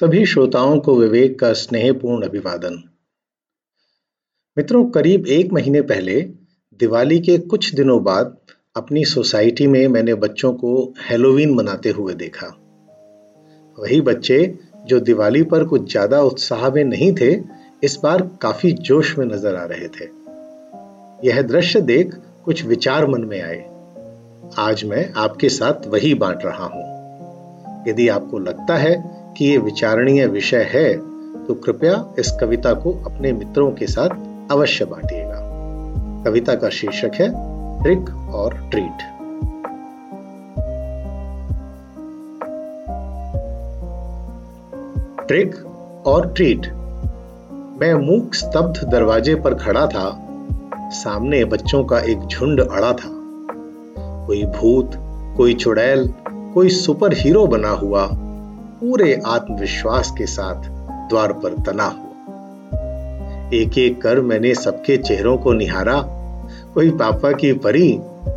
सभी श्रोताओं को विवेक का स्नेहपूर्ण अभिवादन। मित्रों, करीब एक महीने पहले, दिवाली के कुछ दिनों बाद, अपनी सोसाइटी में मैंने बच्चों को हेलोवीन मनाते हुए देखा। वही बच्चे, जो दिवाली पर कुछ ज़्यादा उत्साह में नहीं थे, इस बार काफ़ी जोश में नज़र आ रहे थे। यह दृश्य देख कुछ विचार मन में आए। आज मैं आपके साथ वही बांट रहा हूँ। यदि आपको लगता है कि ये विचारणीय विषय है तो कृपया इस कविता को अपने मित्रों के साथ अवश्य बांटिएगा। कविता का शीर्षक है ट्रिक और ट्रीट। ट्रिक और ट्रीट। मैं मूक स्तब्ध दरवाजे पर खड़ा था, सामने बच्चों का एक झुंड अड़ा था। कोई भूत, कोई चुड़ैल, कोई सुपर हीरो बना हुआ पूरे आत्मविश्वास के साथ द्वार पर तना हुआ। एक एक कर मैंने सबके चेहरों को निहारा, कोई पापा की परी,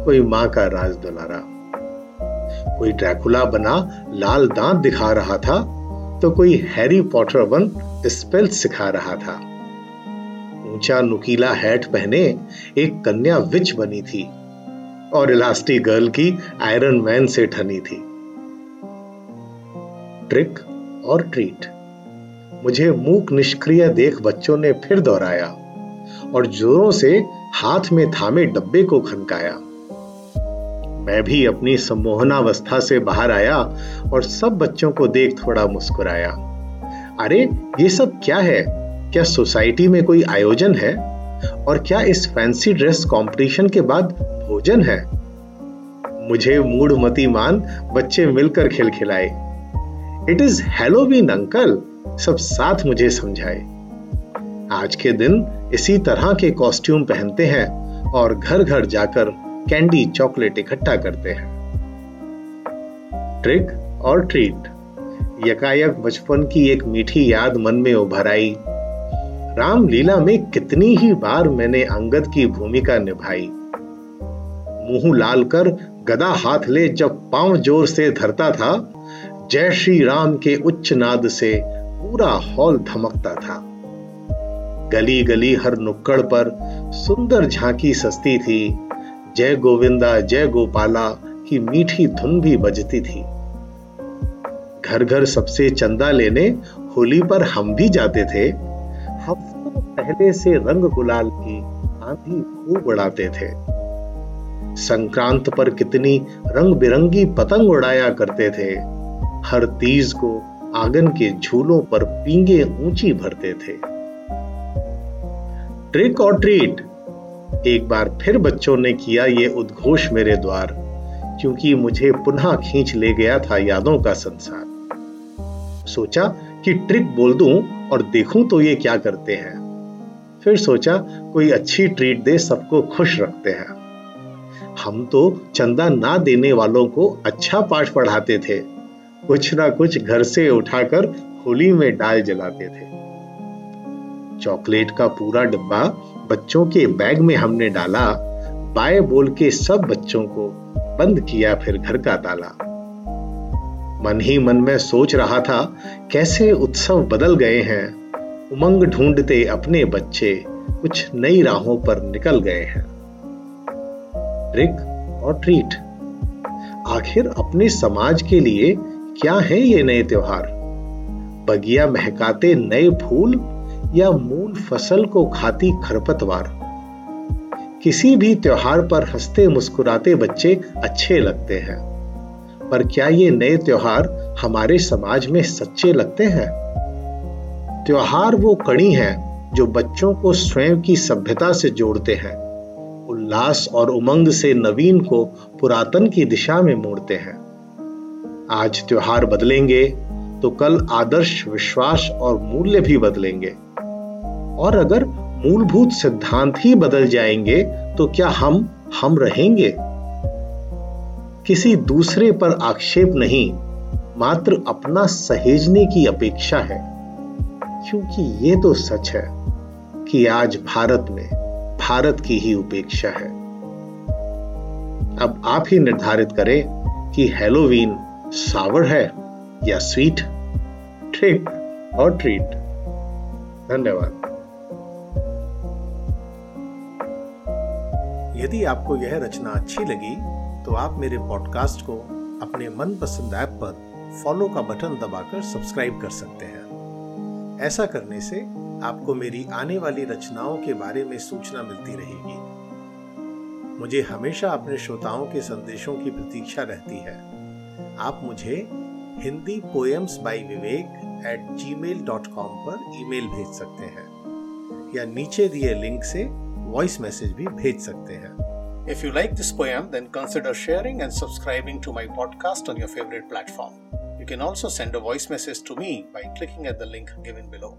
कोई माँ का राज दुलारा। कोई ड्रैकुला बना, लाल दांत दिखा रहा था तो कोई हैरी पॉटर बन स्पेल सिखा रहा था। ऊँचा नुकीला हैट पहने एक कन्या विच बनी थी, और इलास्टिक गर्ल की आयरन मैन से ठनी थी। ट्रिक और ट्रीट मुझे मूक निष्क्रिय देख बच्चों ने फिर दोहराया और जोरों से हाथ में थामे डब्बे को खनकाया। मैं भी अपनी सम्मोहनावस्था से बाहर आया और सब बच्चों को देख थोड़ा मुस्कुराया। अरे, ये सब क्या है? क्या सोसाइटी में कोई आयोजन है? और क्या इस फैंसी ड्रेस कंपटीशन के बाद भोजन है? मुझे मूड मती मान बच्चे मिलकर खिलखिलाए। इट इज़ हेलोवीन अंकल सब साथ मुझे समझाए। आज के दिन इसी तरह के कॉस्ट्यूम पहनते हैं और घर घर जाकर कैंडी चॉकलेट इकट्ठा करते हैं। ट्रिक और ट्रीट यकायक बचपन की एक मीठी याद मन में उभर आई। रामलीला में कितनी ही बार मैंने अंगद की भूमिका निभाई। मुँह लाल कर गदा हाथ ले जब पाँव ज़ोर से धरता था जय श्री राम के उच्च नाद से पूरा हॉल धमकता था। गली गली हर नुक्कड़ पर सुंदर झांकी सस्ती थी। जय गोविंदा, जय गोपाला की मीठी धुन भी बजती थी। घर घर सबसे चंदा लेने होली पर हम भी जाते थे। हफ्तों पहले से रंग गुलाल की आंधी खूब उड़ाते थे। संक्रांत पर कितनी रंग बिरंगी पतंग उड़ाया करते थे। हर तीज को आँगन के झूलों पर पींगे ऊँची भरते थे। ट्रिक और ट्रीट एक बार फिर बच्चों ने किया ये उद्घोष मेरे द्वार, क्योंकि मुझे पुनः खींच ले गया था यादों का संसार। सोचा कि ट्रिक बोल दूँ और देखूँ तो ये क्या करते हैं। फिर सोचा कोई अच्छी ट्रीट दे सबको खुश रखते हैं। हम तो चंदा ना देने वालों को अच्छा पाठ पढ़ाते थे। कुछ ना कुछ घर से उठाकर होली में डाल जलाते थे। चॉकलेट का पूरा डिब्बा बच्चों के बैग में हमने डाला बाय बोल के सब बच्चों को बंद किया, फिर घर का ताला। मन ही मन में सोच रहा था, कैसे उत्सव बदल गए हैं। उमंग ढूंढते अपने बच्चे कुछ नई राहों पर निकल गए हैं। ट्रिक और ट्रीट। आखिर अपने समाज के लिए क्या है ये नए त्योहार? बगिया महकाते नए फूल या मूल फ़सल को खाती खरपतवार? किसी भी त्योहार पर हँसते मुस्कुराते बच्चे अच्छे लगते हैं। पर क्या ये नए त्योहार हमारे समाज में सच्चे लगते हैं? त्योहार वो कड़ी है जो बच्चों को स्वयं की सभ्यता से जोड़ते हैं। उल्लास और उमंग से नवीन को पुरातन की दिशा में मोड़ते हैं। आज त्योहार बदलेंगे तो कल आदर्श, विश्वास और मूल्य भी बदलेंगे। और अगर मूलभूत सिद्धांत ही बदल जाएँगे तो क्या हम हम रहेंगे? किसी दूसरे पर आक्षेप नहीं, मात्र अपना सहेजने की अपेक्षा है। क्योंकि ये तो सच है कि आज भारत में, भारत की ही उपेक्षा है। अब आप ही निर्धारित करें कि हेलोवीन सावर है या स्वीट ट्रिक और ट्रीट धन्यवाद। यदि आपको यह रचना अच्छी लगी तो आप मेरे पॉडकास्ट को अपने मनपसंद ऐप पर फॉलो का बटन दबाकर सब्सक्राइब कर सकते हैं। ऐसा करने से आपको मेरी आने वाली रचनाओं के बारे में सूचना मिलती रहेगी। मुझे हमेशा अपने श्रोताओं के संदेशों की प्रतीक्षा रहती है। आप मुझे Hindi poems by Vivek at gmail dot com पर ईमेल भेज सकते हैं या नीचे दिए लिंक से वॉइस मैसेज भी भेज सकते हैं If you like this poem, then consider sharing and subscribing to my podcast on your favorite platform. You can also send a voice message to me by clicking at the link given below.